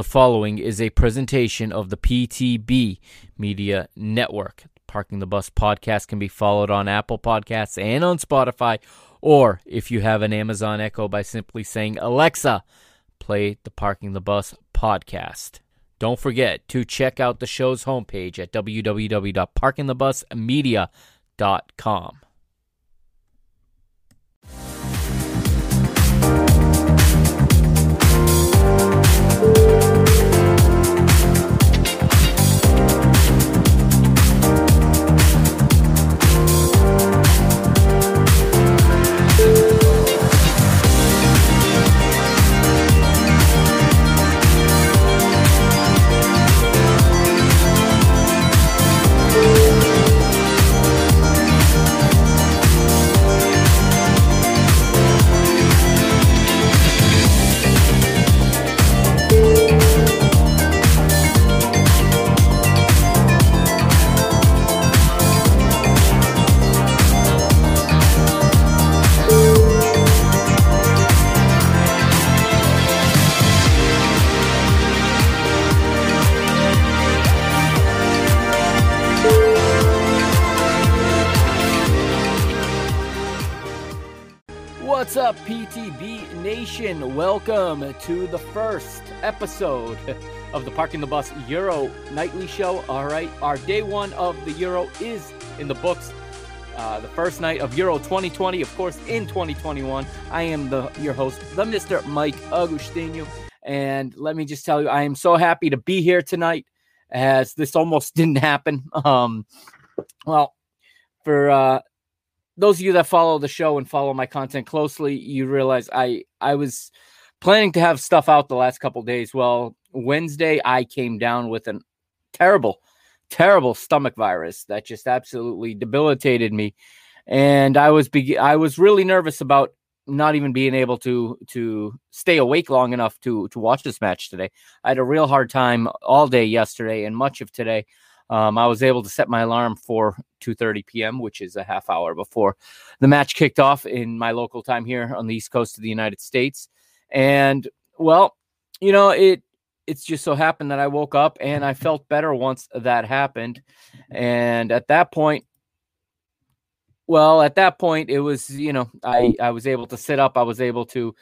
The following is a presentation of the PTB Media Network. Parking the Bus podcast can be followed on Apple Podcasts and on Spotify, or if you have an Amazon Echo, by simply saying, Alexa, play the Parking the Bus podcast. Don't forget to check out the show's homepage at www.parkingthebusmedia.com. up, PTB Nation? Welcome to the first episode of the Parking the Bus Euro Nightly Show. All right, our day one of the Euro is in the books. Uh, the first night of Euro 2020, of course, in 2021. I am the your host, the Mr. Mike Agustino, and let me just tell you, I am so happy to be here tonight, as this almost didn't happen. Um, well, for uh, those of you that follow the show and follow my content closely, you realize I I was planning to have stuff out the last couple days. Well, Wednesday I came down with a terrible, terrible stomach virus that just absolutely debilitated me, and I was be- I was really nervous about not even being able to to stay awake long enough to to watch this match today. I had a real hard time all day yesterday and much of today. Um, I was able to set my alarm for 2:30 p.m., which is a half hour before the match kicked off in my local time here on the East Coast of the United States. And well, you know, it it's just so happened that I woke up and I felt better once that happened. And at that point, well, at that point, it was you know I I was able to sit up. I was able to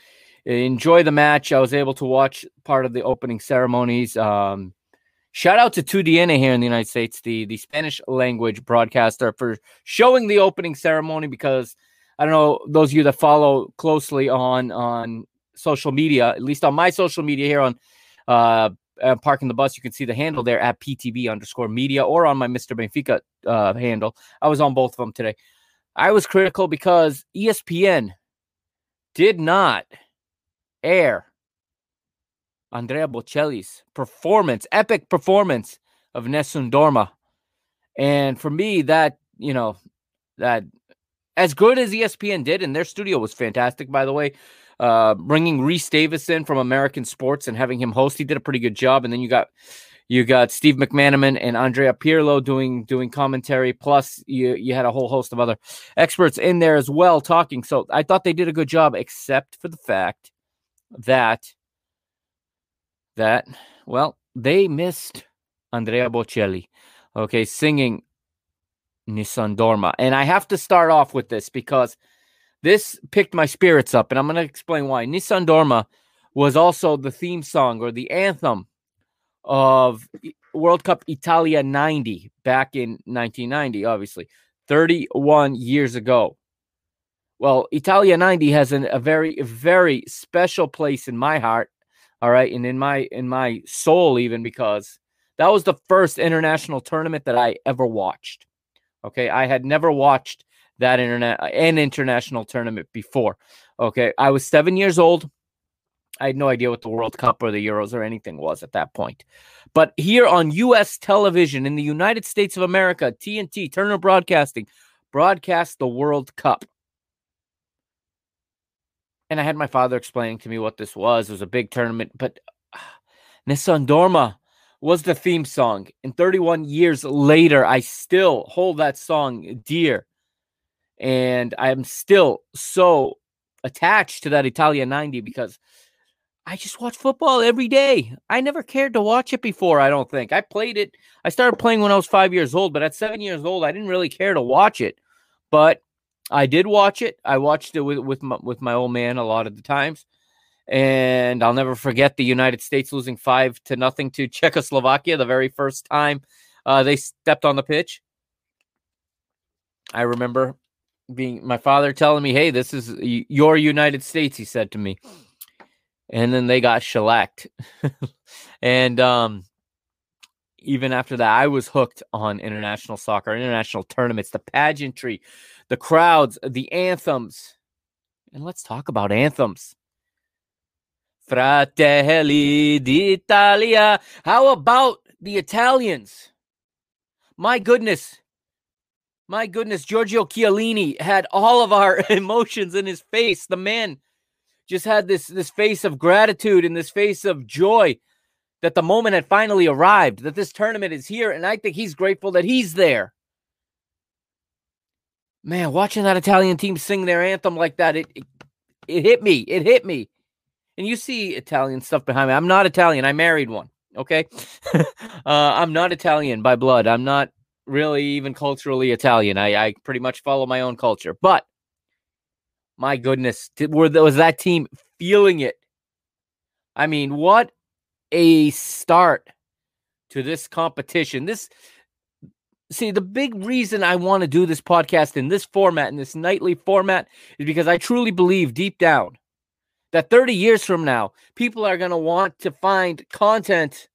enjoy the match. I was able to watch part of the opening ceremonies. Um, Shout out to 2DNA here in the United States, the, the Spanish language broadcaster, for showing the opening ceremony because I don't know those of you that follow closely on on social media, at least on my social media here on uh, uh parking the bus, you can see the handle there at PTB underscore media or on my Mr. Benfica uh, handle. I was on both of them today. I was critical because ESPN did not air Andrea Bocelli's performance, epic performance of Nessun Dorma. And for me, that, you know, that as good as ESPN did, and their studio was fantastic, by the way, uh, bringing Rece Davis in from American Sports and having him host, he did a pretty good job. And then you got you got Steve McManaman and Andrea Pirlo doing doing commentary. Plus, you you had a whole host of other experts in there as well talking. So I thought they did a good job, except for the fact that that, well, they missed Andrea Bocelli, okay, singing Nessun Dorma. And I have to start off with this because this picked my spirits up, and I'm going to explain why. Nessun Dorma was also the theme song or the anthem of World Cup Italia 90 back in 1990, obviously, 31 years ago. Well, Italia 90 has an, a very, very special place in my heart all right and in my in my soul even because that was the first international tournament that i ever watched okay? I had never watched that internet an international tournament before okay? I was seven years old. I had no idea what the world cup or the euros or anything was at that point. But here on us television in the united states of america tnt turner broadcasting broadcast the world cup and I had my father explaining to me what this was. It was a big tournament, but uh, Nessun Dorma was the theme song. And 31 years later, I still hold that song dear. And I'm still so attached to that Italia 90 because I just watch football every day. I never cared to watch it before, I don't think. I played it. I started playing when I was 5 years old, but at 7 years old I didn't really care to watch it. But I did watch it. I watched it with with my, with my old man a lot of the times. And I'll never forget the United States losing 5 to nothing to Czechoslovakia the very first time uh, they stepped on the pitch. I remember being my father telling me, "Hey, this is your United States," he said to me. And then they got shellacked. and um even after that, I was hooked on international soccer, international tournaments, the pageantry, the crowds, the anthems. And let's talk about anthems. Fratelli d'Italia. How about the Italians? My goodness, my goodness, Giorgio Chiellini had all of our emotions in his face. The man just had this this face of gratitude and this face of joy that the moment had finally arrived, that this tournament is here, and I think he's grateful that he's there. Man, watching that Italian team sing their anthem like that, it it, it hit me. It hit me. And you see Italian stuff behind me. I'm not Italian. I married one. Okay, uh, I'm not Italian by blood. I'm not really even culturally Italian. I, I pretty much follow my own culture. But my goodness, did, were was that team feeling it? I mean, what a start to this competition. This see the big reason I want to do this podcast in this format, in this nightly format, is because I truly believe deep down that 30 years from now, people are going to want to find content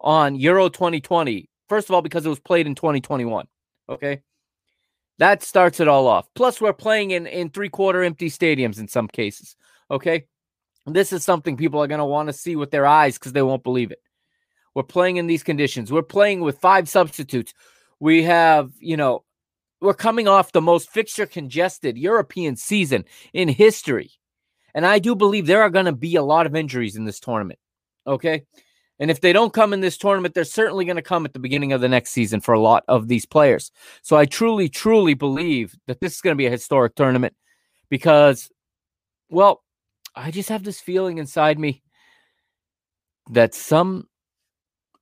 on Euro 2020, First of all, because it was played in 2021. Okay. That starts it all off. Plus, we're playing in, in three quarter empty stadiums in some cases. Okay. This is something people are going to want to see with their eyes because they won't believe it. We're playing in these conditions. We're playing with five substitutes. We have, you know, we're coming off the most fixture congested European season in history. And I do believe there are going to be a lot of injuries in this tournament. Okay. And if they don't come in this tournament, they're certainly going to come at the beginning of the next season for a lot of these players. So I truly, truly believe that this is going to be a historic tournament because, well, I just have this feeling inside me that some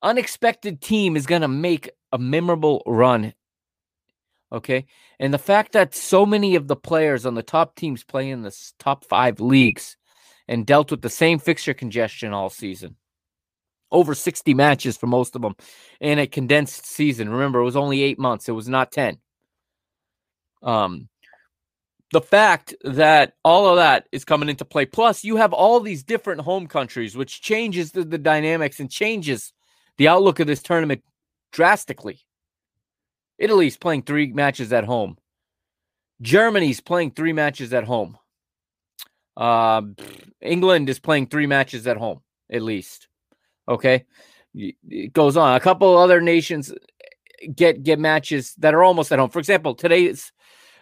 unexpected team is going to make a memorable run. Okay. And the fact that so many of the players on the top teams play in the top five leagues and dealt with the same fixture congestion all season over 60 matches for most of them in a condensed season. Remember, it was only eight months, it was not 10. Um, the fact that all of that is coming into play, plus you have all these different home countries, which changes the, the dynamics and changes the outlook of this tournament drastically. Italy's playing three matches at home. Germany's playing three matches at home. Uh, England is playing three matches at home, at least. Okay, it goes on. A couple other nations get get matches that are almost at home. For example, today's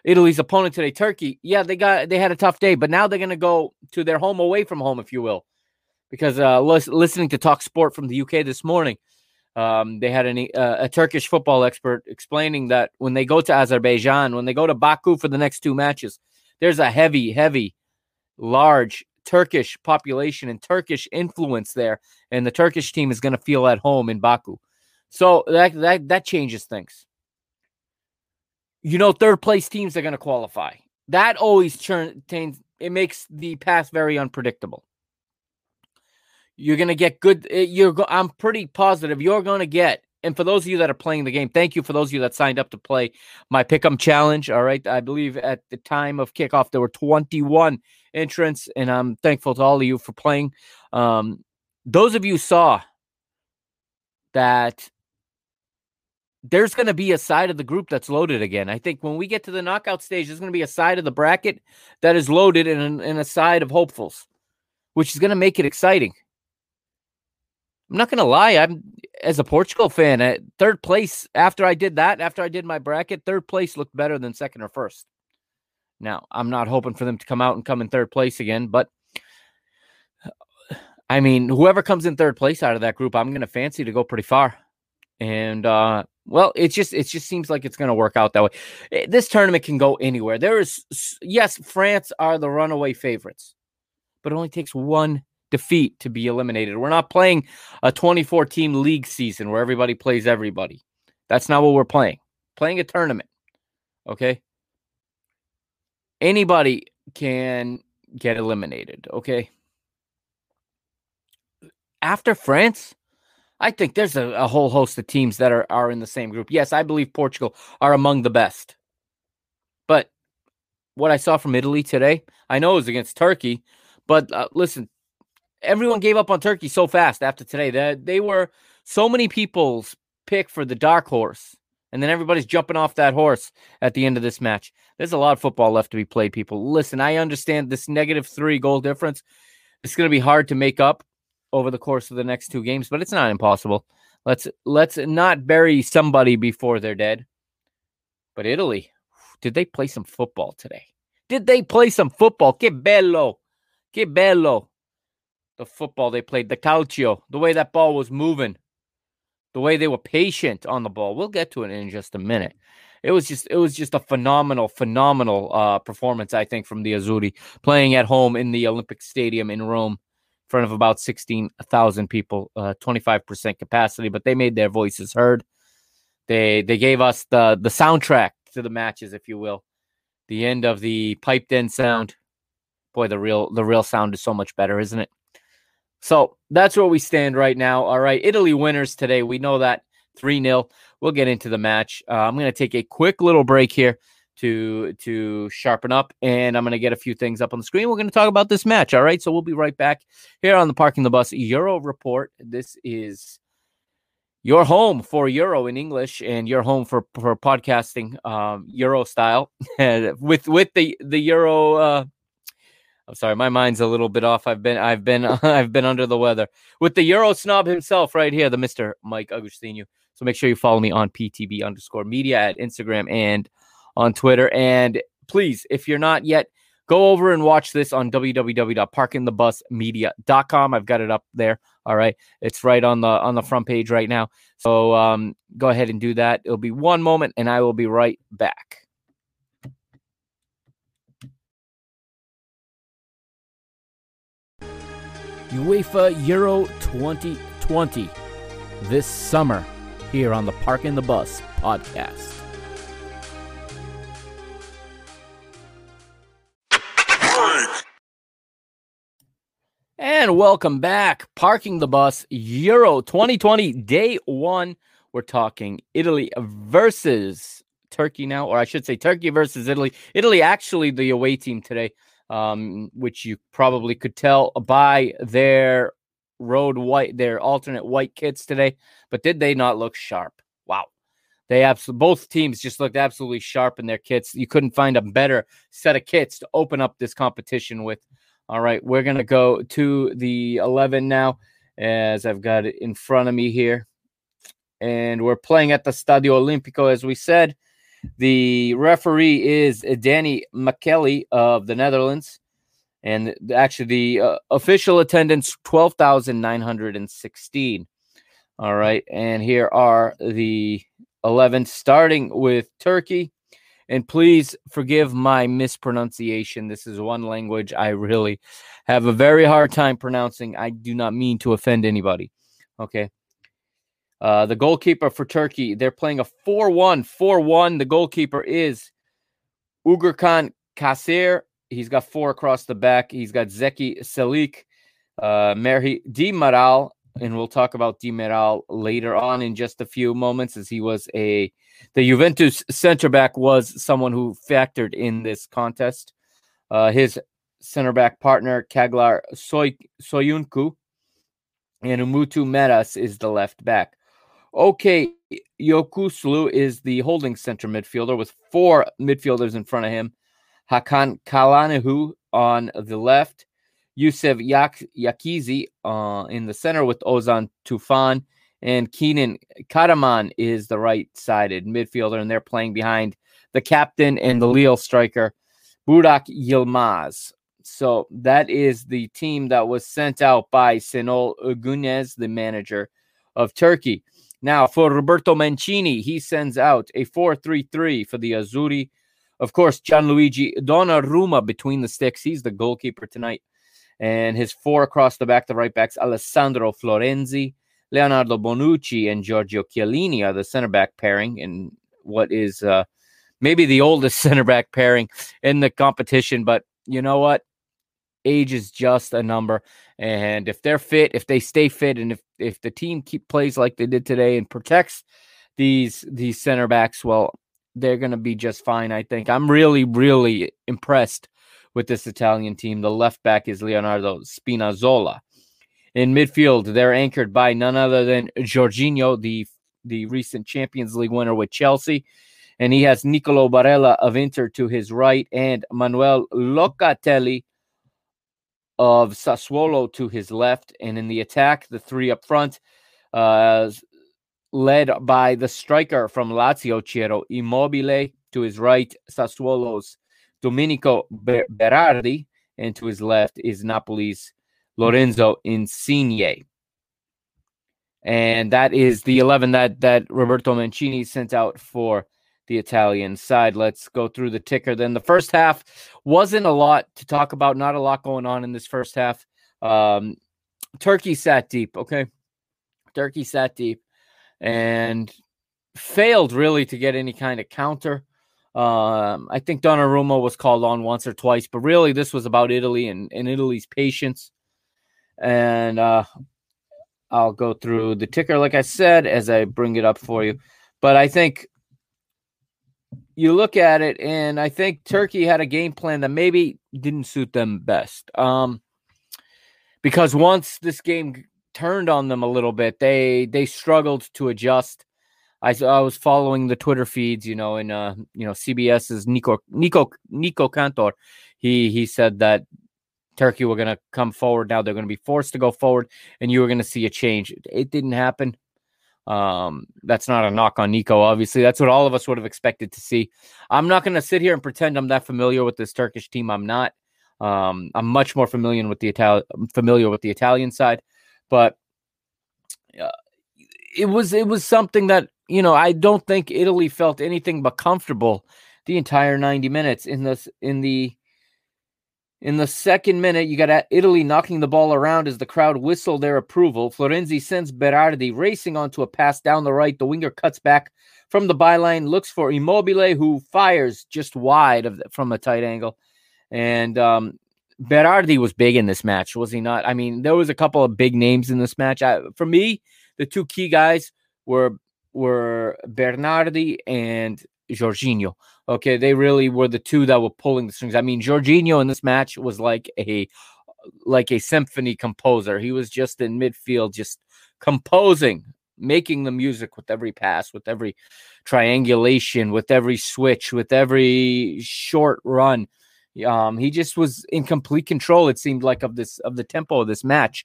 Italy's opponent today, Turkey. Yeah, they got they had a tough day, but now they're going to go to their home away from home, if you will, because uh, listening to Talk Sport from the UK this morning, um, they had an, uh, a Turkish football expert explaining that when they go to Azerbaijan, when they go to Baku for the next two matches, there's a heavy, heavy, large Turkish population and Turkish influence there, and the Turkish team is going to feel at home in Baku. So that that that changes things. You know, third place teams are going to qualify. That always changes. It makes the path very unpredictable. You're going to get good. Eh, you're. I'm pretty positive you're going to get. And for those of you that are playing the game, thank you for those of you that signed up to play my pick'em challenge. All right, I believe at the time of kickoff there were 21 entrants, and I'm thankful to all of you for playing. Um, those of you saw that there's going to be a side of the group that's loaded again. I think when we get to the knockout stage, there's going to be a side of the bracket that is loaded and, and a side of hopefuls, which is going to make it exciting. I'm not to lie. I'm as a Portugal fan at third place after I did that, after I did my bracket, third place looked better than second or first. Now, I'm not hoping for them to come out and come in third place again, but I mean, whoever comes in third place out of that group, I'm to fancy to go pretty far. And uh well, it just it just seems like it's to work out that way. Eh, this tournament can go anywhere. There is yes, France are the runaway favorites. But it only takes one defeat to be eliminated. We're not playing a 24 team league season where everybody plays everybody. That's not what we're playing. Playing a tournament. Okay? Anybody can get eliminated, okay? After France, I think there's a, a, whole host of teams that are, are in the same group. Yes, I believe Portugal are among the best. But what I saw from Italy today, I know it was against Turkey, but uh, listen, everyone gave up on Turkey so fast after today that they were so many people's pick for the dark horse. And then everybody's jumping off that horse at the end of this match. There's a lot of football left to be played, people. Listen, I understand this negative three goal difference. It's going to be hard to make up over the course of the next two games, but it's not impossible. Let's let's not bury somebody before they're dead. But Italy, did they play some football today? Did they play some football? Que bello. Que bello. The football they played, the calcio, the way that ball was moving, the way they were patient on the ball. We'll get to it in just a minute. It was just it was just a phenomenal, phenomenal uh, performance, I think, from the Azzurri playing at home in the Olympic Stadium in Rome in front of about 16,000 people, uh, 25% capacity, but they made their voices heard. They they gave us the the soundtrack to the matches, if you will. The end of the piped in sound. Boy, the real the real sound is so much better, isn't it? So that's where we stand right now. All right, Italy winners today. We know that 3 0. We'll get into the match. Uh, I'm going to take a quick little break here to to sharpen up and i'm going to get a few things up on the screen we're going to talk about this match all right so we'll be right back here on the parking the bus euro report this is your home for euro in english and your home for for podcasting um euro style with with the the euro uh I'm sorry, my mind's a little bit off. I've been, I've been, I've been under the weather with the Euro snob himself right here, the Mister Mike Agustinu. So make sure you follow me on PTB underscore media at Instagram and on Twitter. And please, if you're not yet, go over and watch this on www.parkingthebusmedia.com. I've got it up there. All right. It's right on the on the front page right now. So um, go ahead and do that. It'll be one moment and I will be right back. UEFA Euro 2020 this summer here on the Parking the Bus podcast. And welcome back. Parking the Bus Euro 2020, day one. We're talking Italy versus Turkey now, or I should say Turkey versus Italy. Italy, actually, the away team today, um, which you probably could tell by their road white, their alternate white kits today. But did they not look sharp? Wow. They absolutely both teams just looked absolutely sharp in their kits. You couldn't find a better set of kits to open up this competition with. All right, we're to go to the 11 now, as I've got it in front of me here. And we're playing at the Stadio Olimpico, as we said. The referee is Danny Makkelie of the Netherlands. And actually, the uh, official attendance 12,916. All right. And here are the 11, starting with Turkey. And please forgive my mispronunciation. This is one language I really have a very hard time pronouncing. I do not mean to offend anybody. Okay. Uh, the goalkeeper for Turkey, they're playing a 4 1. 4 1. The goalkeeper is Uğurcan Kasir. He's got four across the back. He's got Zeki Çelik, uh, Merih Demiral, and we'll talk about Demiral later on in just a few moments as he was a the Juventus center back was someone who factored in this contest. Uh, his center back partner, Çağlar Soy- Soyuncu, and Umutu Meras is the left back. Okay, Yokuslu is the holding center midfielder with four midfielders in front of him. Hakan Kalanihu on the left, Yusuf Yak- Yakizi uh, in the center with Ozan Tufan and Kenan Karaman is the right-sided midfielder, and they're playing behind the captain and the Lille striker, Burak Yilmaz. So that is the team that was sent out by Şenol Güneş, the manager of Turkey. Now, for Roberto Mancini, he sends out a 4 3 3 for the Azzurri. Of course, Gianluigi Donnarumma between the sticks. He's the goalkeeper tonight. And his four across the back, the right backs, Alessandro Florenzi, Leonardo Bonucci, and Giorgio Chiellini are the center back pairing in what is uh, maybe the oldest center back pairing in the competition. But you know what? Age is just a number. And if they're fit, if they stay fit, and if, if the team keep plays like they did today and protects these these center backs, well, they're going to be just fine. I think I'm really, really impressed with this Italian team. The left back is Leonardo Spinazzola. In midfield, they're anchored by none other than Jorginho, the the recent Champions League winner with Chelsea, and he has Nicolo Barella of Inter to his right and Manuel Locatelli of Sassuolo to his left. And in the attack, the three up front, uh, led by the striker from Lazio, Ciro Immobile, to his right, Sassuolo's Domenico Berardi, and to his left is Napoli's Lorenzo Insigne. And that is the 11 that, that Roberto Mancini sent out for the Italian side. Let's go through the ticker. Then the first half wasn't a lot to talk about, not a lot going on in this first half. Um, Turkey sat deep, okay? Turkey sat deep and failed really to get any kind of counter. Um, I think Donnarumma was called on once or twice, but really this was about Italy and, and Italy's patience. And uh, I'll go through the ticker, like I said, as I bring it up for you. But I think you look at it, and I think Turkey had a game plan that maybe didn't suit them best. Um, because once this game turned on them a little bit. They they struggled to adjust. I, I was following the Twitter feeds, you know, and uh, you know CBS's Nico Nico Nico Cantor. He he said that Turkey were going to come forward. Now they're going to be forced to go forward, and you were going to see a change. It didn't happen. Um, that's not a knock on Nico. Obviously, that's what all of us would have expected to see. I'm not going to sit here and pretend I'm that familiar with this Turkish team. I'm not. Um, I'm much more familiar with the Italian familiar with the Italian side but uh, it was it was something that you know I don't think Italy felt anything but comfortable the entire 90 minutes in this in the in the second minute, you got Italy knocking the ball around as the crowd whistle their approval. Florenzi sends Berardi racing onto a pass down the right. The winger cuts back from the byline, looks for Immobile, who fires just wide of the, from a tight angle. And um, Berardi was big in this match, was he not? I mean, there was a couple of big names in this match. I, for me, the two key guys were were Bernardi and Jorginho. Okay, they really were the two that were pulling the strings. I mean, Jorginho in this match was like a like a symphony composer. He was just in midfield, just composing, making the music with every pass, with every triangulation, with every switch, with every short run. Um, he just was in complete control. It seemed like of this of the tempo of this match,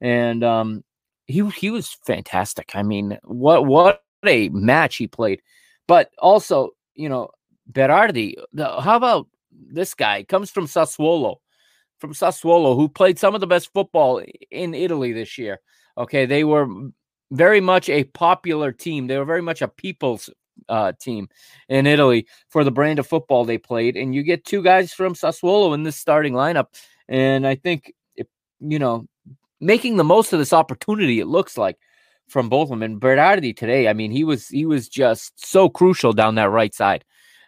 and um, he he was fantastic. I mean, what what a match he played. But also, you know, Berardi. How about this guy? Comes from Sassuolo, from Sassuolo, who played some of the best football in Italy this year. Okay, they were very much a popular team. They were very much a people's uh, team in Italy for the brand of football they played. And you get two guys from Sassuolo in this starting lineup. And I think, you know, making the most of this opportunity, it looks like from both of them. And Berardi today, I mean, he was he was just so crucial down that right side.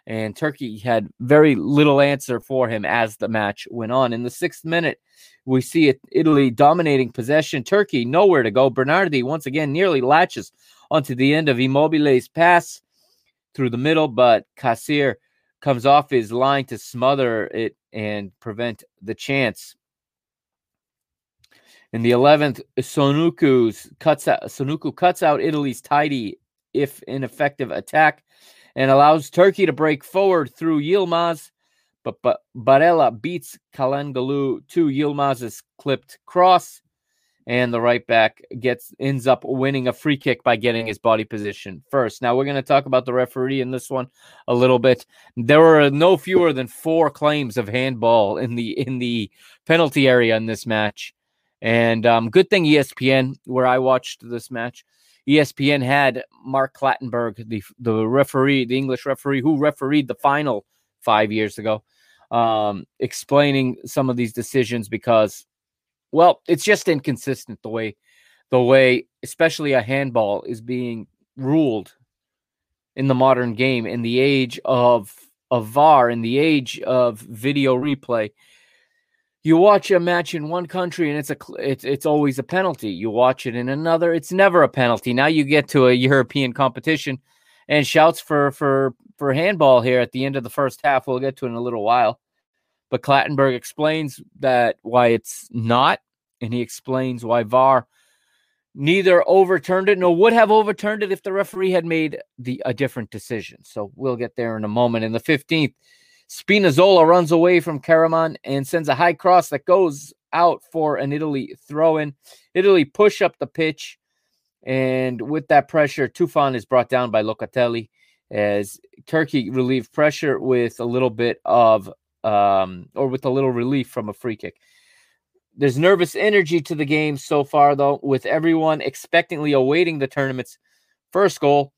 And Turkey had very little answer for him as the match went on. In the sixth minute, we see it, Italy dominating possession. Turkey nowhere to go. Bernardi once again nearly latches onto the end of Immobile's pass through the middle, but Kassir comes off his line to smother it and prevent the chance. In the 11th, Sonuku's cuts out, Sonuku cuts out Italy's tidy, if ineffective, attack and allows Turkey to break forward through Yilmaz. But, but Barella beats Calhanoglu to Yilmaz's clipped cross and the right back gets ends up winning a free kick by getting his body position first. Now we're going to talk about the referee in this one a little bit. There were no fewer than four claims of handball in the in the penalty area in this match, and um, good thing ESPN, where I watched this match, ESPN had Mark Clattenburg, the the referee, the English referee who refereed the final five years ago, um, explaining some of these decisions because Well, it's just inconsistent the way the way especially a handball is being ruled in the modern game in the age of of VAR in the age of video replay. You watch a match in one country and it's a it's it's always a penalty. You watch it in another, it's never a penalty. Now you get to a European competition and shouts for for for handball here at the end of the first half. We'll get to in a little while. But Clattenburg explains that why it's not, and he explains why VAR neither overturned it nor would have overturned it if the referee had made the a different decision. So we'll get there in a moment. In the 15th, Spinazzola runs away from Karaman and sends a high cross that goes out for an Italy throw in. Italy push up the pitch, and with that pressure, Tufan is brought down by Locatelli as Turkey relieved pressure with a little bit of um, or with a little relief from a free kick. There's nervous energy to the game so far, though, with everyone expectantly awaiting the tournament's first goal.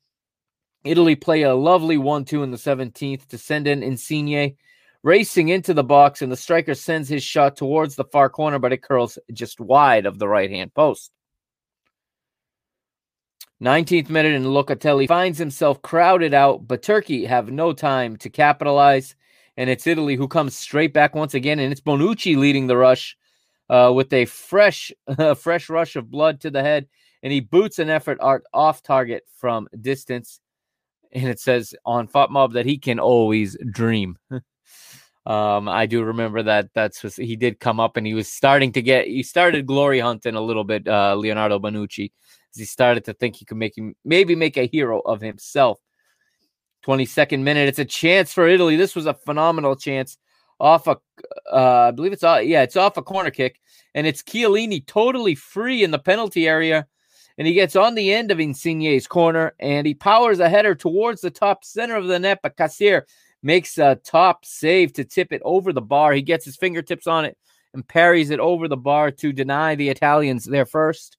Italy play a lovely 1 2 in the 17th to send in Insigne racing into the box, and the striker sends his shot towards the far corner, but it curls just wide of the right hand post. 19th minute, and Locatelli finds himself crowded out, but Turkey have no time to capitalize and it's Italy who comes straight back once again, and it's Bonucci leading the rush uh, with a fresh, fresh rush of blood to the head, and he boots an effort off target from distance, and it says on FotMob that he can always dream. um, I do remember that. That's he did come up, and he was starting to get. He started glory hunting a little bit, uh, Leonardo Bonucci, as he started to think he could make him maybe make a hero of himself. 22nd minute. It's a chance for Italy. This was a phenomenal chance off a, uh, I believe it's off, yeah, it's off a corner kick, and it's Chiellini totally free in the penalty area, and he gets on the end of Insigne's corner, and he powers a header towards the top center of the net, but Kassir makes a top save to tip it over the bar. He gets his fingertips on it and parries it over the bar to deny the Italians their first,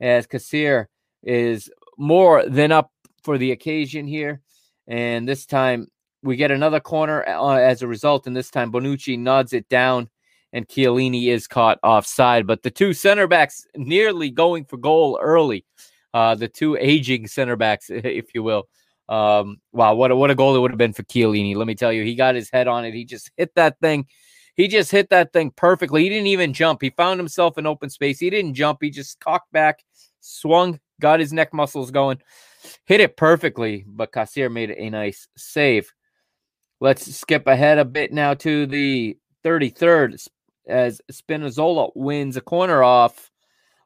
as Kassir is more than up for the occasion here. And this time we get another corner uh, as a result. And this time Bonucci nods it down and Chiellini is caught offside. But the two center backs nearly going for goal early. Uh, the two aging center backs, if you will. Um, wow, what a, what a goal it would have been for Chiellini. Let me tell you, he got his head on it. He just hit that thing. He just hit that thing perfectly. He didn't even jump. He found himself in open space. He didn't jump. He just cocked back, swung, got his neck muscles going hit it perfectly, but Kassir made a nice save. Let's skip ahead a bit now to the 33rd as Spinazzola wins a corner off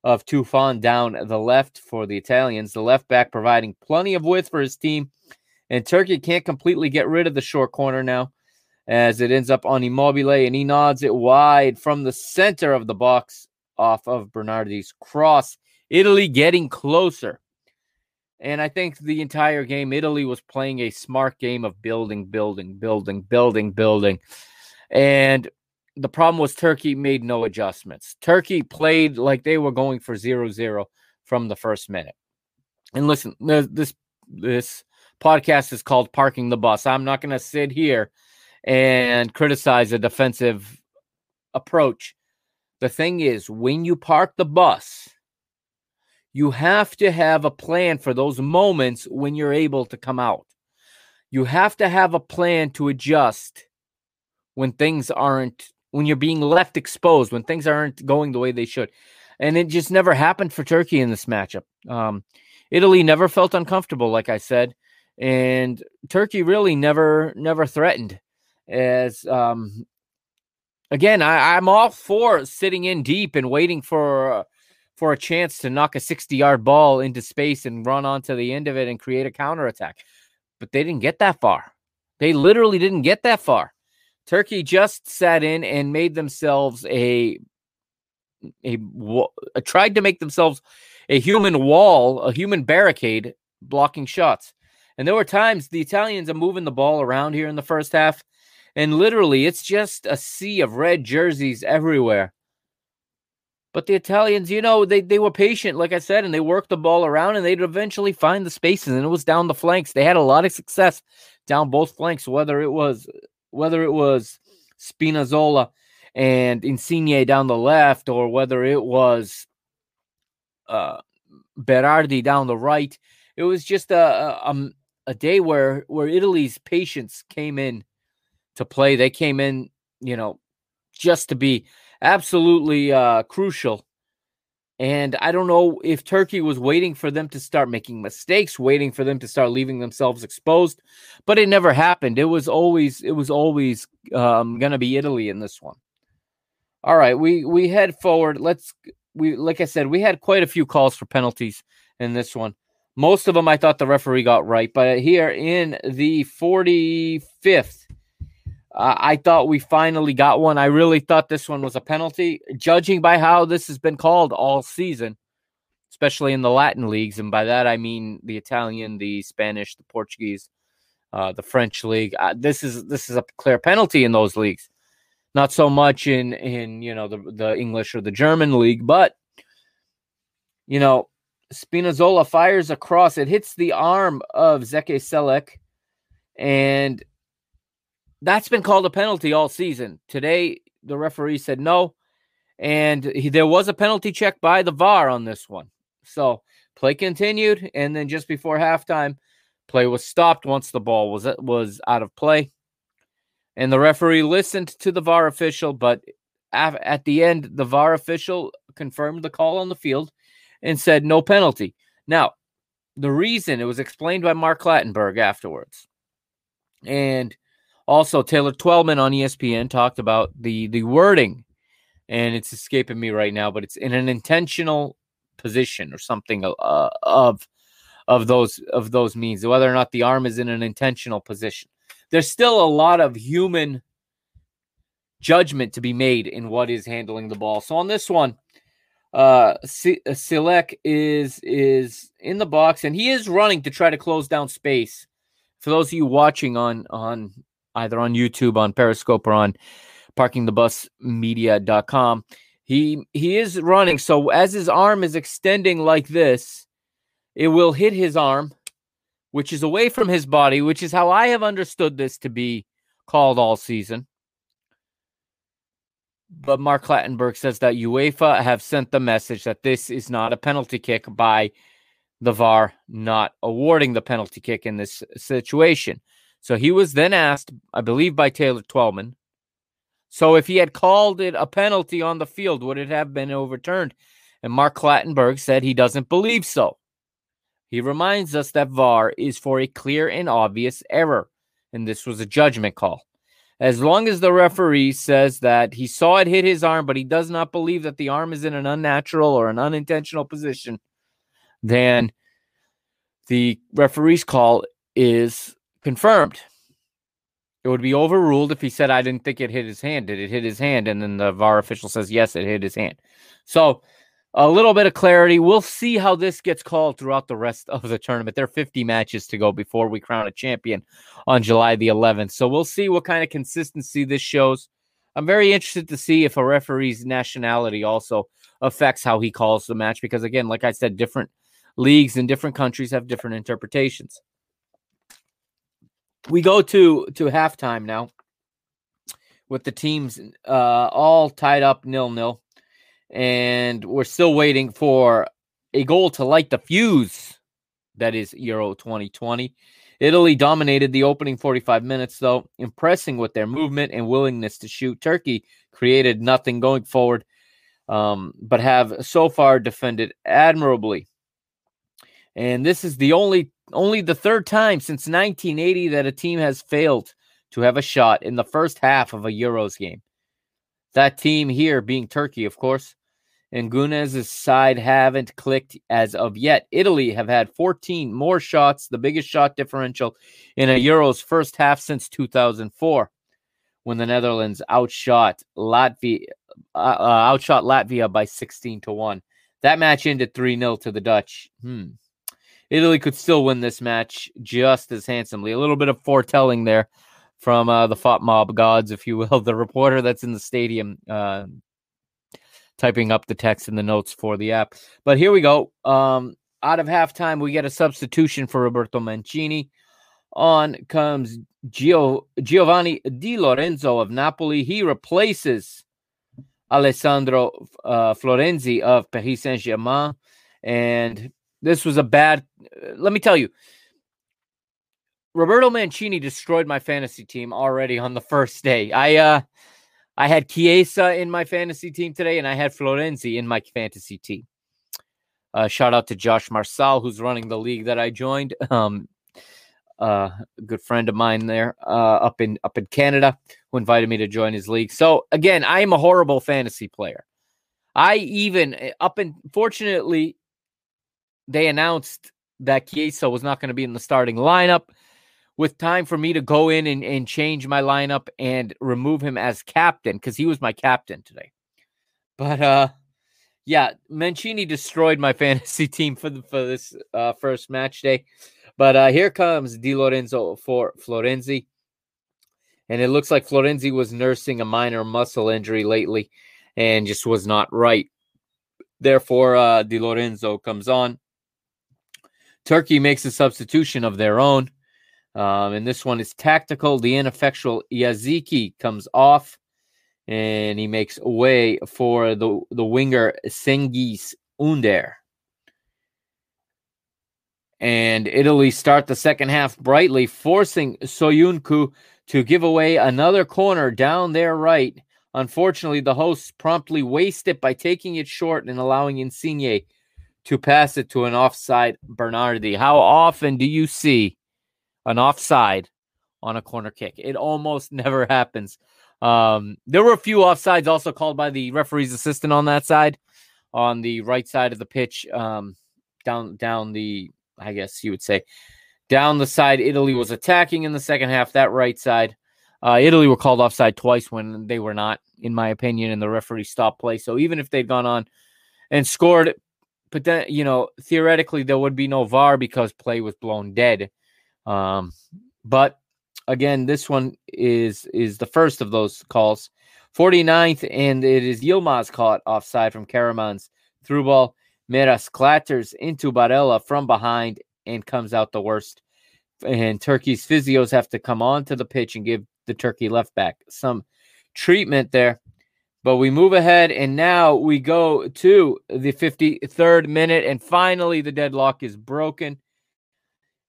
of Tufan down the left for the Italians. The left back providing plenty of width for his team. And Turkey can't completely get rid of the short corner now as it ends up on Immobile and he nods it wide from the center of the box off of Bernardi's cross. Italy getting closer and I think the entire game, Italy was playing a smart game of building, building, building, building, building. And the problem was Turkey made no adjustments. Turkey played like they were going for zero zero from the first minute. And listen, this this podcast is called Parking the Bus. I'm not going to sit here and criticize a defensive approach. The thing is, when you park the bus, you have to have a plan for those moments when you're able to come out. You have to have a plan to adjust when things aren't, when you're being left exposed, when things aren't going the way they should. And it just never happened for Turkey in this matchup. Um, Italy never felt uncomfortable, like I said, and Turkey really never, never threatened. As um, again, I, I'm all for sitting in deep and waiting for. Uh, for a chance to knock a 60 yard ball into space and run onto the end of it and create a counterattack. But they didn't get that far. They literally didn't get that far. Turkey just sat in and made themselves a, a, a uh, tried to make themselves a human wall, a human barricade blocking shots. And there were times the Italians are moving the ball around here in the first half, and literally it's just a sea of red jerseys everywhere. But the Italians, you know, they, they were patient, like I said, and they worked the ball around and they'd eventually find the spaces. And it was down the flanks. They had a lot of success down both flanks, whether it was whether it was Spinazzola and Insigne down the left, or whether it was uh, Berardi down the right. It was just a, a, um, a day where where Italy's patience came in to play. They came in, you know, just to be absolutely uh, crucial. And I don't know if Turkey was waiting for them to start making mistakes, waiting for them to start leaving themselves exposed, but it never happened. It was always it was always um, going to be Italy in this one. All right, we we head forward. Let's we like I said, we had quite a few calls for penalties in this one. Most of them I thought the referee got right, but here in the 45th uh, I thought we finally got one. I really thought this one was a penalty, judging by how this has been called all season, especially in the Latin leagues. And by that, I mean the Italian, the Spanish, the Portuguese, uh, the French league. Uh, this is this is a clear penalty in those leagues. Not so much in in you know the the English or the German league, but you know Spinazzola fires across. It hits the arm of Zeki Çelik, and that's been called a penalty all season. Today, the referee said no, and he, there was a penalty check by the VAR on this one. So play continued, and then just before halftime, play was stopped once the ball was was out of play, and the referee listened to the VAR official, but at the end, the VAR official confirmed the call on the field and said no penalty. Now, the reason it was explained by Mark Clattenburg afterwards, and also, Taylor Twellman on ESPN talked about the the wording, and it's escaping me right now, but it's in an intentional position or something uh, of of those of those means. Whether or not the arm is in an intentional position, there's still a lot of human judgment to be made in what is handling the ball. So on this one, uh, Çelik is is in the box and he is running to try to close down space. For those of you watching on on either on YouTube, on Periscope, or on parkingthebusmedia.com. He he is running. So as his arm is extending like this, it will hit his arm, which is away from his body, which is how I have understood this to be called all season. But Mark Clattenburg says that UEFA have sent the message that this is not a penalty kick by the VAR not awarding the penalty kick in this situation. So he was then asked, I believe, by Taylor Twellman. So if he had called it a penalty on the field, would it have been overturned? And Mark Clattenburg said he doesn't believe so. He reminds us that VAR is for a clear and obvious error, and this was a judgment call. As long as the referee says that he saw it hit his arm, but he does not believe that the arm is in an unnatural or an unintentional position, then the referee's call is confirmed. It would be overruled if he said, I didn't think it hit his hand. Did it hit his hand? And then the VAR official says, yes, it hit his hand. So a little bit of clarity. We'll see how this gets called throughout the rest of the tournament. There are 50 matches to go before we crown a champion on July the 11th. So we'll see what kind of consistency this shows. I'm very interested to see if a referee's nationality also affects how he calls the match because, again, like I said, different leagues and different countries have different interpretations we go to to halftime now with the teams uh, all tied up nil nil, and we're still waiting for a goal to light the fuse. That is Euro 2020. Italy dominated the opening 45 minutes, though, impressing with their movement and willingness to shoot. Turkey created nothing going forward, um, but have so far defended admirably. And this is the only only the third time since 1980 that a team has failed to have a shot in the first half of a Euros game. That team here being Turkey, of course. And Güneş's side haven't clicked as of yet. Italy have had 14 more shots, the biggest shot differential in a Euros first half since 2004, when the Netherlands outshot Latvia, uh, uh, outshot Latvia by 16 to one. That match ended 3 0 to the Dutch. Hmm. Italy could still win this match just as handsomely. A little bit of foretelling there from uh, the FotMob gods, if you will, the reporter that's in the stadium uh, typing up the text and the notes for the app. But here we go. Um, out of halftime, we get a substitution for Roberto Mancini. On comes Gio- Giovanni Di Lorenzo of Napoli. He replaces Alessandro uh, Florenzi of Paris Saint Germain. And this was a bad, uh, let me tell you, Roberto Mancini destroyed my fantasy team already on the first day. I uh I had Chiesa in my fantasy team today, and I had Florenzi in my fantasy team. Uh, shout out to Josh Marsal, who's running the league that I joined. Um, uh, a good friend of mine there uh, up in up in Canada who invited me to join his league. So again, I am a horrible fantasy player. I even eh, up and fortunately they announced that Chiesa was not going to be in the starting lineup with time for me to go in and, and change my lineup and remove him as captain because he was my captain today. But uh yeah, Mancini destroyed my fantasy team for the, for this uh, first match day. But uh, here comes Di Lorenzo for Florenzi. And it looks like Florenzi was nursing a minor muscle injury lately and just was not right. Therefore, uh, Di Lorenzo comes on. Turkey makes a substitution of their own. Um, and this one is tactical. The ineffectual Yazici comes off and he makes way for the, the winger Cengiz Under. And Italy start the second half brightly, forcing Soyuncu to give away another corner down their right. Unfortunately, the hosts promptly waste it by taking it short and allowing Insigne to pass it to an offside Bernardi. How often do you see an offside on a corner kick. It almost never happens. Um, there were a few offsides also called by the referee's assistant on that side, on the right side of the pitch, um, down down the I guess you would say down the side. Italy was attacking in the second half. That right side, uh, Italy were called offside twice when they were not, in my opinion, and the referee stopped play. So even if they'd gone on and scored, but then you know theoretically there would be no VAR because play was blown dead. Um, but again, this one is is the first of those calls. 49th, and it is Yilmaz caught offside from Karaman's through ball. Meras clatters into Barella from behind and comes out the worst. And Turkey's physios have to come onto the pitch and give the Turkey left back some treatment there. But we move ahead, and now we go to the 53rd minute, and finally the deadlock is broken.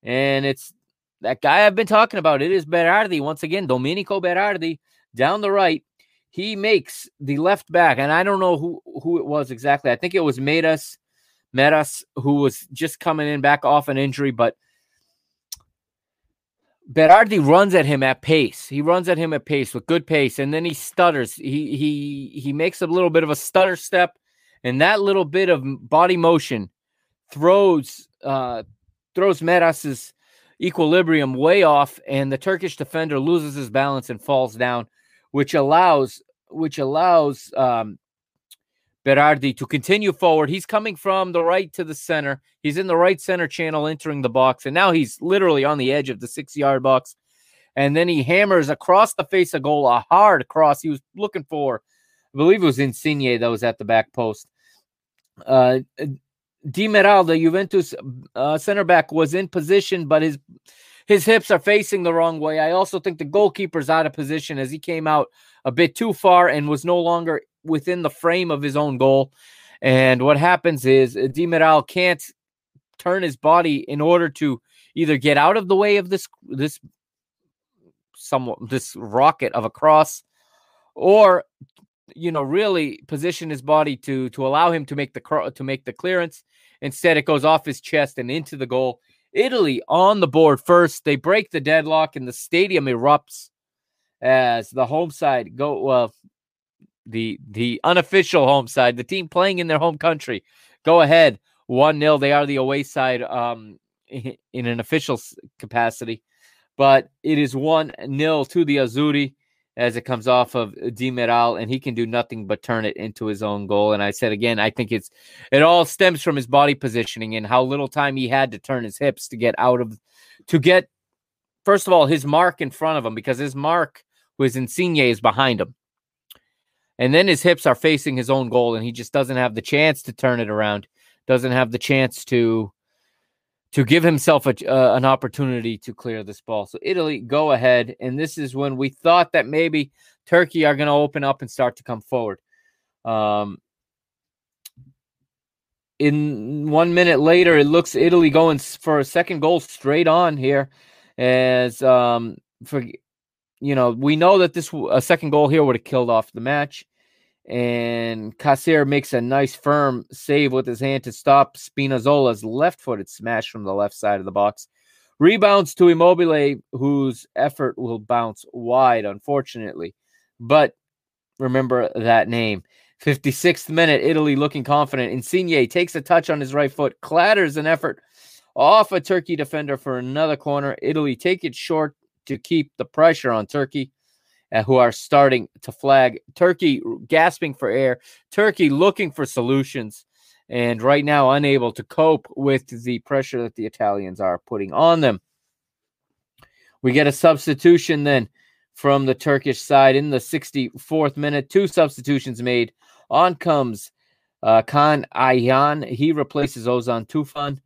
And it's that guy I've been talking about. It is Berardi once again, Domenico Berardi down the right. He makes the left back, and I don't know who who it was exactly. I think it was Medas Medas who was just coming in back off an injury, but Berardi runs at him at pace. He runs at him at pace with good pace, and then he stutters. He he he makes a little bit of a stutter step, and that little bit of body motion throws uh throws Medas's equilibrium way off, and the Turkish defender loses his balance and falls down, which allows which allows um, Berardi to continue forward. He's coming from the right to the center. He's in the right center channel, entering the box, and now he's literally on the edge of the six-yard box. And then he hammers across the face of goal a hard cross. He was looking for, I believe it was Insigne that was at the back post. Uh, Demiral, the Juventus uh, center back, was in position, but his his hips are facing the wrong way. I also think the goalkeeper's out of position as he came out a bit too far and was no longer within the frame of his own goal. And what happens is uh, Demiral can't turn his body in order to either get out of the way of this this somewhat this rocket of a cross or you know really position his body to to allow him to make the to make the clearance. Instead it goes off his chest and into the goal. Italy on the board first. They break the deadlock and the stadium erupts as the home side go well the the unofficial home side the team playing in their home country go ahead 1-0 they are the away side um in an official capacity but it is 1-0 to the azzurri as it comes off of Demiral, and he can do nothing but turn it into his own goal. And I said again, I think it's it all stems from his body positioning and how little time he had to turn his hips to get out of to get first of all his mark in front of him because his mark was Insigne is behind him. And then his hips are facing his own goal, and he just doesn't have the chance to turn it around, doesn't have the chance to to give himself a, uh, an opportunity to clear this ball. So Italy go ahead, and this is when we thought that maybe Turkey are going to open up and start to come forward. Um, in one minute later, it looks Italy going for a second goal straight on here, as um, for you know we know that this a second goal here would have killed off the match, and Kassir makes a nice firm save with his hand to stop Spinazzola's left-footed smash from the left side of the box. Rebounds to Immobile, whose effort will bounce wide, unfortunately. But remember that name. 56th minute, Italy looking confident. Insigne takes a touch on his right foot, clatters an effort off a Turkey defender for another corner. Italy take it short to keep the pressure on Turkey, uh, who are starting to flag. Turkey gasping for air. Turkey looking for solutions, and right now unable to cope with the pressure that the Italians are putting on them. We get a substitution then from the Turkish side in the 64th minute. Two substitutions made. On comes uh, Kaan Ayhan. He replaces Ozan Tufan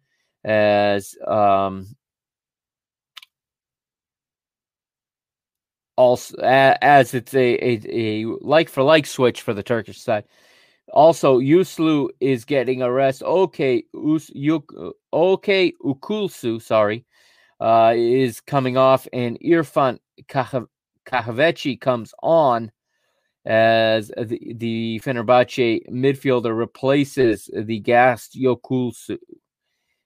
as um, also as it's a, a, a like for like switch for the Turkish side. Also, Yuslu is getting a rest. Okay, Us, okay, Ukulsu, sorry, uh, is coming off, and Irfan Kahveci comes on as the, the Fenerbahce midfielder replaces the gassed Yokuslu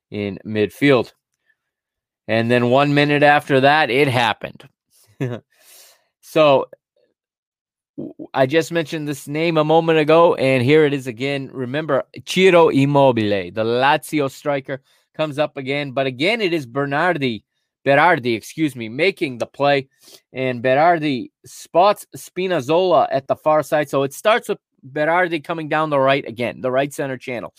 in midfield. And then one minute after that, it happened. so I just mentioned this name a moment ago, and here it is again. Remember, Ciro Immobile, the Lazio striker, comes up again, but again, it is Bernardi Berardi, excuse me, making the play. And Berardi spots Spinazzola at the far side. So it starts with Berardi coming down the right again, the right center channel.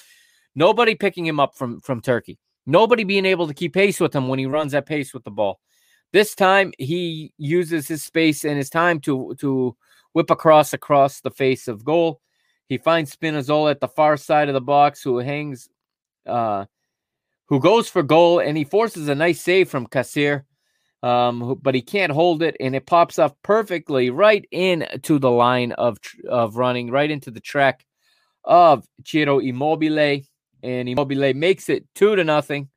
Nobody picking him up from, from Turkey. Nobody being able to keep pace with him when he runs at pace with the ball. This time he uses his space and his time to to whip across across the face of goal. He finds Spinazzola at the far side of the box, who hangs uh, who goes for goal and he forces a nice save from Kassir, um, but he can't hold it and it pops up perfectly right into the line of of running, right into the track of Ciro Immobile, and Immobile makes it two to nothing,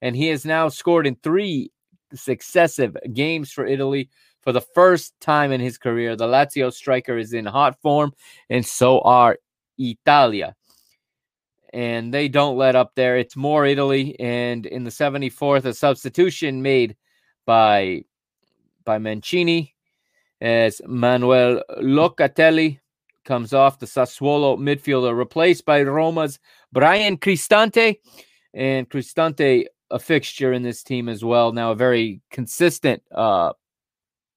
and he has now scored in three successive games for Italy. For the first time in his career, the Lazio striker is in hot form, and so are Italia and they don't let up there. It's more Italy, and in the 74th, a substitution made by by Mancini as Manuel Locatelli comes off the Sassuolo midfielder, replaced by Roma's Bryan Cristante, and Cristante a fixture in this team as well. Now a very consistent, uh,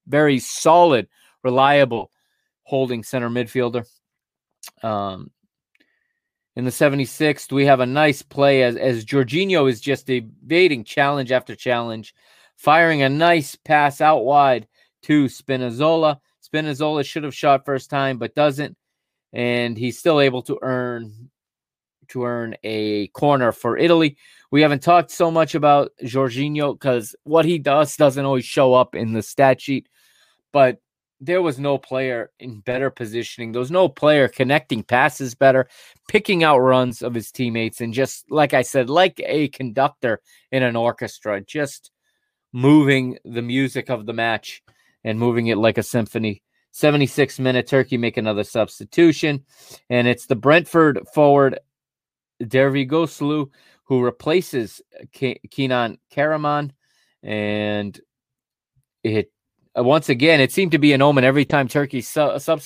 very solid, reliable holding center midfielder. Um, in the 76th, we have a nice play as, as Jorginho is just evading challenge after challenge, firing a nice pass out wide to Spinazzola. Spinazzola should have shot first time, but doesn't. And he's still able to earn to earn a corner for Italy. We haven't talked so much about Jorginho because what he does doesn't always show up in the stat sheet. But there was no player in better positioning. There was no player connecting passes better, picking out runs of his teammates, and just like I said, like a conductor in an orchestra, just moving the music of the match and moving it like a symphony. 76 minute Turkey make another substitution, and it's the Brentford forward Dervisoglu who replaces Kenan Karaman, and it uh, once again, it seemed to be an omen every time Turkey su- uh,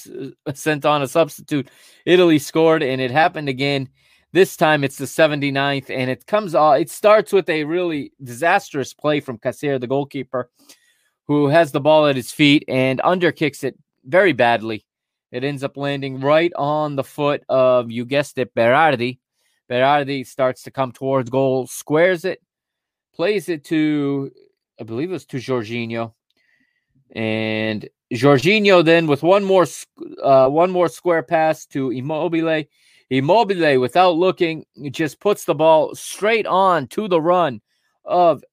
sent on a substitute. Italy scored, and it happened again. This time it's the 79th, and it comes off. It starts with a really disastrous play from Kassir, the goalkeeper, who has the ball at his feet and underkicks it very badly. It ends up landing right on the foot of, you guessed it, Berardi. Berardi starts to come towards goal, squares it, plays it to, I believe it was to Jorginho and Jorginho then with one more uh, one more square pass to Immobile. Immobile, without looking, just puts the ball straight on to the run of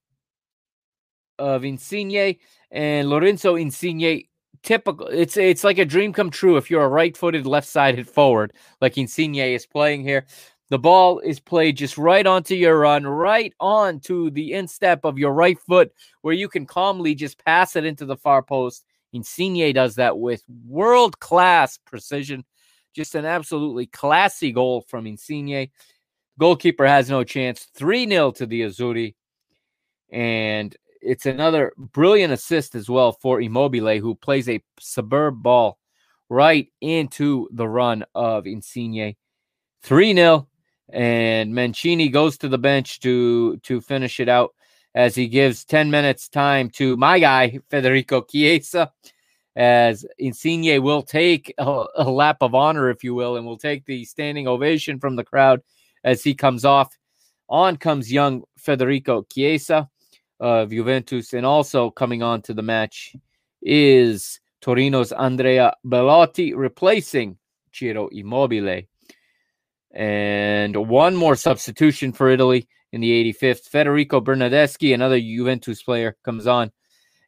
of Insigne, and Lorenzo Insigne typical. It's it's like a dream come true if you're a right-footed, left-sided forward like Insigne is playing here. The ball is played just right onto your run, right onto the instep of your right foot, where you can calmly just pass it into the far post. Insigne does that with world class precision. Just an absolutely classy goal from Insigne. Goalkeeper has no chance. 3 0 to the Azzurri. And it's another brilliant assist as well for Immobile, who plays a superb ball right into the run of Insigne. 3 0 and Mancini goes to the bench to to finish it out as he gives 10 minutes time to my guy Federico Chiesa as Insigne will take a, a, lap of honor if you will and will take the standing ovation from the crowd as he comes off. On comes young Federico Chiesa of Juventus and also coming on to the match is Torino's Andrea Belotti replacing Ciro Immobile and one more substitution for Italy in the 85th. Federico Bernardeschi, another Juventus player, comes on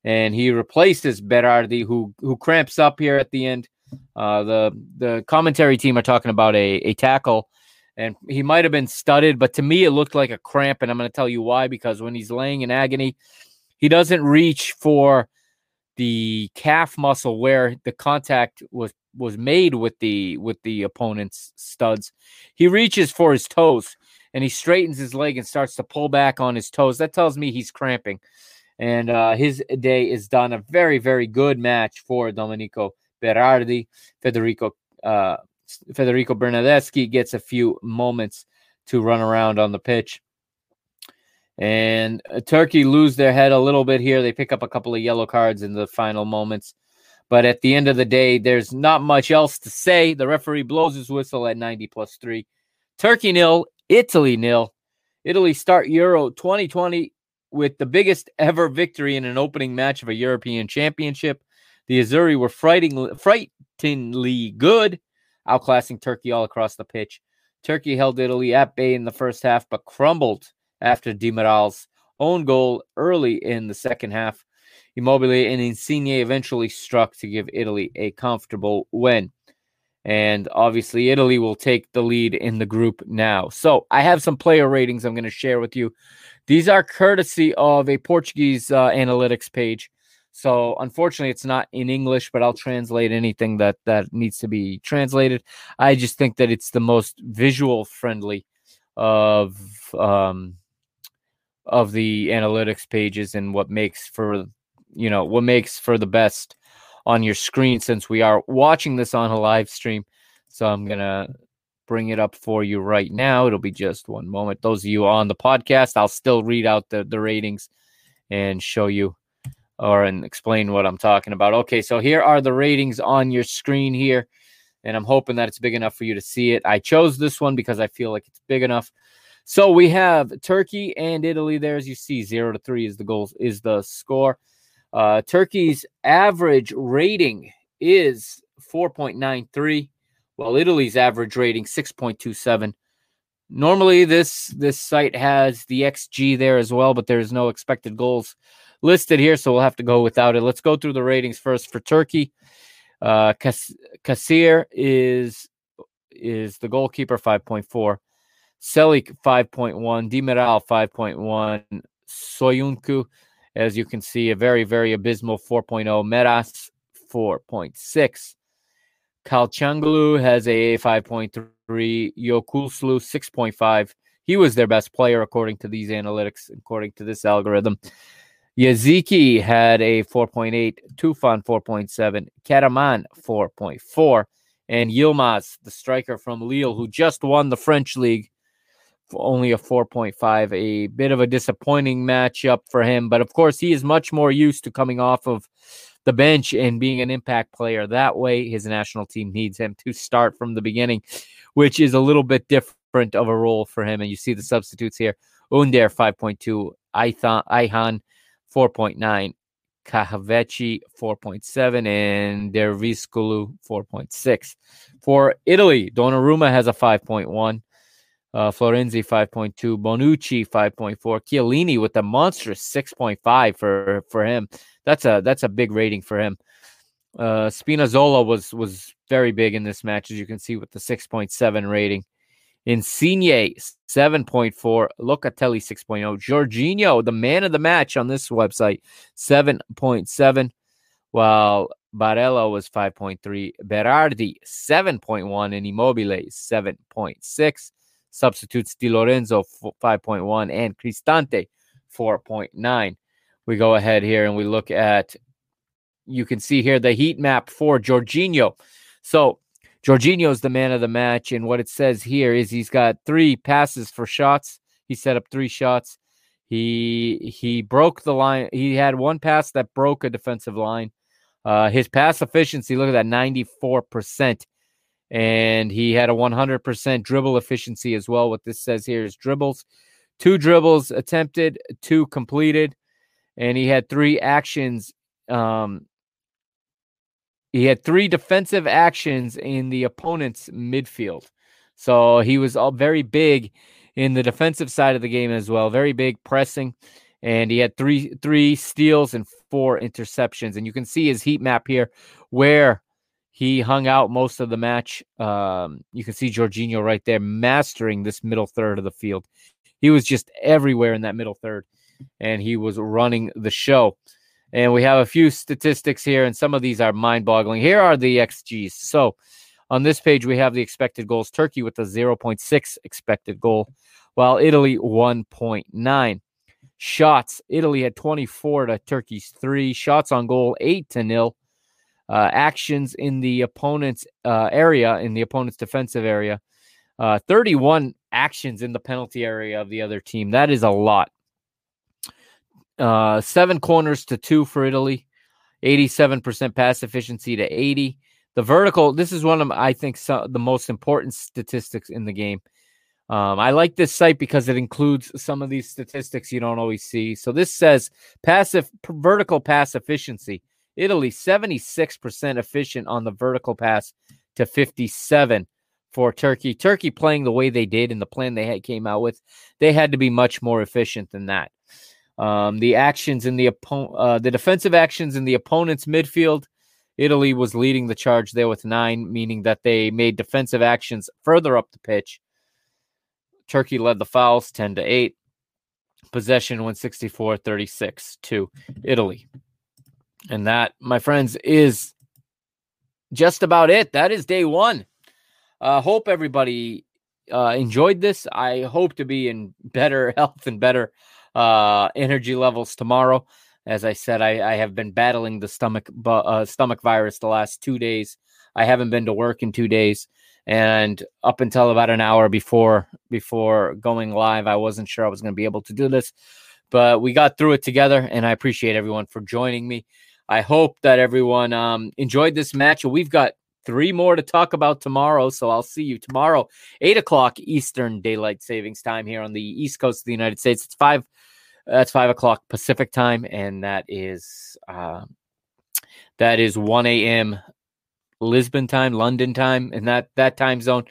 and he replaces Berardi, who who cramps up here at the end. Uh, the the commentary team are talking about a, a tackle, and he might have been studded, but to me it looked like a cramp, and I'm going to tell you why. Because when he's laying in agony, he doesn't reach for the calf muscle where the contact was was made with the with the opponent's studs. He reaches for his toes and he straightens his leg and starts to pull back on his toes. That tells me he's cramping. And uh, his day is done. A very, very good match for Domenico Berardi. Federico uh, Federico Bernardeschi gets a few moments to run around on the pitch. And uh, Turkey lose their head a little bit here. They pick up a couple of yellow cards in the final moments. But at the end of the day, there's not much else to say. The referee blows his whistle at 90 plus three. Turkey nil, Italy nil. Italy start Euro 2020 with the biggest ever victory in an opening match of a European championship. The Azzurri were frighteningly good, outclassing Turkey all across the pitch. Turkey held Italy at bay in the first half, but crumbled after Demiral's own goal early in the second half. Immobile and Insigne eventually struck to give Italy a comfortable win. And obviously, Italy will take the lead in the group now. So, I have some player ratings I'm going to share with you. These are courtesy of a Portuguese uh, analytics page. So, unfortunately, it's not in English, but I'll translate anything that that needs to be translated. I just think that it's the most visual friendly of um, of the analytics pages and what makes for you know what makes for the best on your screen since we are watching this on a live stream. So I'm gonna bring it up for you right now. It'll be just one moment. Those of you on the podcast, I'll still read out the, the ratings and show you or and explain what I'm talking about. Okay, so here are the ratings on your screen here, and I'm hoping that it's big enough for you to see it. I chose this one because I feel like it's big enough. So we have Turkey and Italy there, as you see, zero to three is the goals is the score. Uh, Turkey's average rating is 4.93, while Italy's average rating 6.27. Normally, this this site has the XG there as well, but there's no expected goals listed here, so we'll have to go without it. Let's go through the ratings first for Turkey. Uh, Kassir is is the goalkeeper 5.4, Celik 5.1, Demiral 5.1, Soyuncu as you can see, a very, very abysmal 4.0. Meras 4.6. Calhanoglu has a 5.3. Yokuslu 6.5. He was their best player according to these analytics, according to this algorithm. Yazici had a 4.8, Tufan 4.7, Karaman 4.4, and Yilmaz, the striker from Lille, who just won the French league, only a 4.5. A bit of a disappointing matchup for him, but of course, he is much more used to coming off of the bench and being an impact player. That way, his national team needs him to start from the beginning, which is a little bit different of a role for him. And you see the substitutes here Under 5.2, Ayhan 4.9. Kahveci 4.7 and Dervisoglu 4.6. For Italy, Donnarumma has a 5.1. Uh, Florenzi 5.2, Bonucci 5.4, Chiellini with a monstrous 6.5 for for him. That's a that's a big rating for him. Uh, Spinazzola was was very big in this match, as you can see with the 6.7 rating. Insigne 7.4, Locatelli 6.0, Jorginho, the man of the match on this website, 7.7, while Barella was 5.3, Berardi 7.1, and Immobile 7.6. Substitutes Di Lorenzo 5.1 and Cristante 4.9. We go ahead here and we look at, you can see here the heat map for Jorginho. So Jorginho is the man of the match. And what it says here is he's got three passes for shots. He set up three shots. He he broke the line. He had one pass that broke a defensive line. Uh, his pass efficiency, look at that, 94%. And he had a 100% dribble efficiency as well. What this says here is dribbles, two dribbles attempted, two completed. And he had three actions um, he had three defensive actions in the opponent's midfield. So he was all very big in the defensive side of the game as well. Very big pressing. And he had three three steals and four interceptions. And you can see his heat map here where he hung out most of the match. Um, you can see Jorginho right there mastering this middle third of the field. He was just everywhere in that middle third, and he was running the show. And we have a few statistics here, and some of these are mind boggling. Here are the XGs. So on this page, we have the expected goals Turkey with a 0.6 expected goal, while Italy 1.9. Shots Italy had 24 to Turkey's three. Shots on goal, 8 to nil. Uh, actions in the opponent's uh, area, in the opponent's defensive area, uh, 31 actions in the penalty area of the other team. That is a lot. Uh, seven corners to two for Italy, 87% pass efficiency to 80. The vertical, this is one of, I think, the most important statistics in the game. Um, I like this site because it includes some of these statistics you don't always see. So this says passive vertical pass efficiency. Italy 76% efficient on the vertical pass to 57 for Turkey. Turkey playing the way they did in the plan they had came out with, they had to be much more efficient than that. Um, the actions in the opponent, uh, the defensive actions in the opponent's midfield, Italy was leading the charge there with nine, meaning that they made defensive actions further up the pitch. Turkey led the fouls 10 to 8. Possession 164 36 to Italy. And that, my friends, is just about it. That is day one. Uh, hope everybody uh, enjoyed this. I hope to be in better health and better uh, energy levels tomorrow. As I said, I, I have been battling the stomach uh, stomach virus the last two days. I haven't been to work in two days, and up until about an hour before before going live, I wasn't sure I was going to be able to do this, but we got through it together, and I appreciate everyone for joining me. I hope that everyone um, enjoyed this match. We've got three more to talk about tomorrow. So I'll see you tomorrow, eight o'clock Eastern Daylight Savings Time here on the East Coast of the United States. It's five. That's five o'clock Pacific time, and that is uh, that is one a.m. Lisbon time, London time, and that that time zone.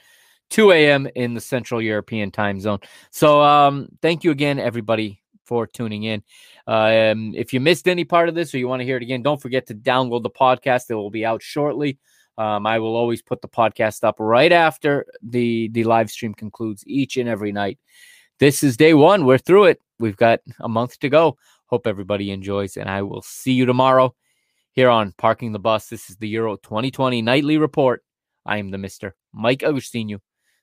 2 a.m. in the Central European time zone. So, um, thank you again, everybody, for tuning in. Um, if you missed any part of this or you want to hear it again, don't forget to download the podcast. It will be out shortly. Um, I will always put the podcast up right after the the live stream concludes each and every night. This is day one. We're through it. We've got a month to go. Hope everybody enjoys, and I will see you tomorrow here on Parking the Bus. This is the Euro 2020 Nightly Report. I am the Mister Mike Agustinu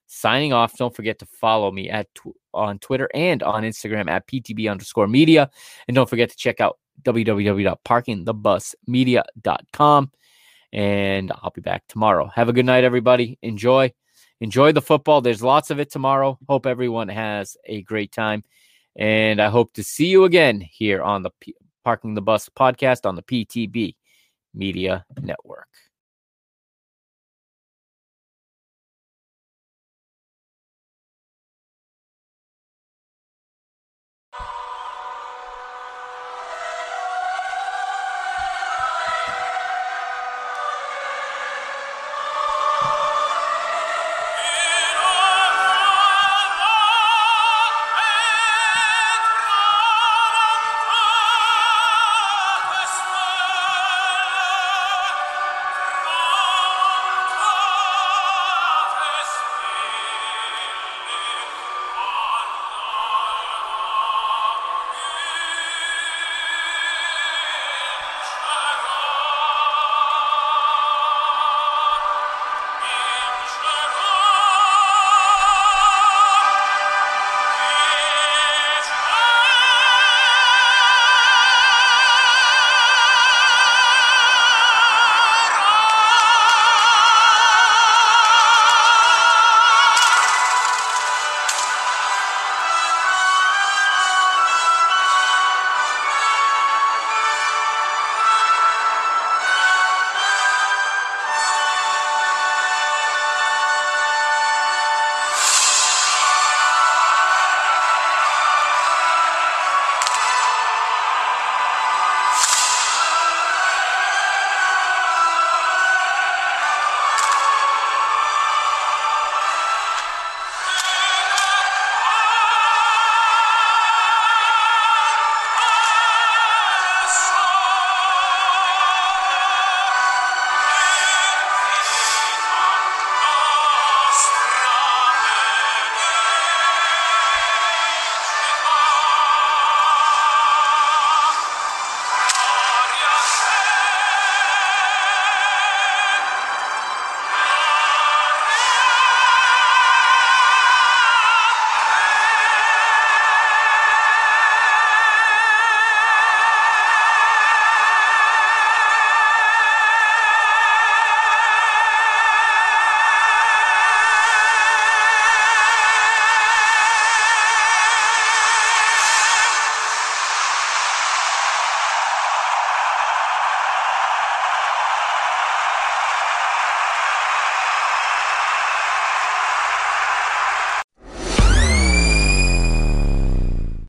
signing off. Don't forget to follow me at tw- on Twitter and on Instagram at PTB underscore media. And don't forget to check out www.parkingthebusmedia.com and I'll be back tomorrow. Have a good night, everybody. Enjoy. Enjoy the football. There's lots of it tomorrow. Hope everyone has a great time. And I hope to see you again here on the P- Parking the Bus podcast on the PTB Media Network.